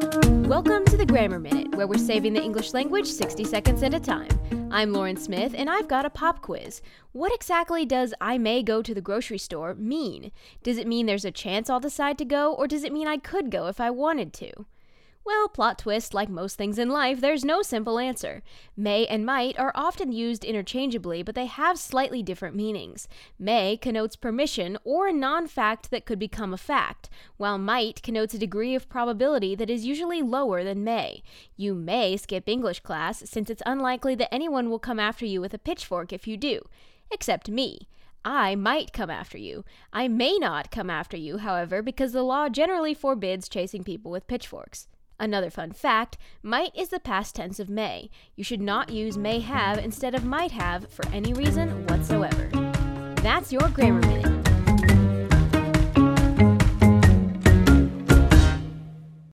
Welcome to the Grammar Minute, where we're saving the English language 60 seconds at a time. I'm Lauren Smith, and I've got a pop quiz. What exactly does I may go to the grocery store mean? Does it mean there's a chance I'll decide to go, or does it mean I could go if I wanted to? Well, plot twist, like most things in life, there's no simple answer. May and might are often used interchangeably, but they have slightly different meanings. May connotes permission or a non fact that could become a fact, while might connotes a degree of probability that is usually lower than may. You may skip English class, since it's unlikely that anyone will come after you with a pitchfork if you do. Except me. I might come after you. I may not come after you, however, because the law generally forbids chasing people with pitchforks. Another fun fact might is the past tense of may. You should not use may have instead of might have for any reason whatsoever. That's your Grammar Minute.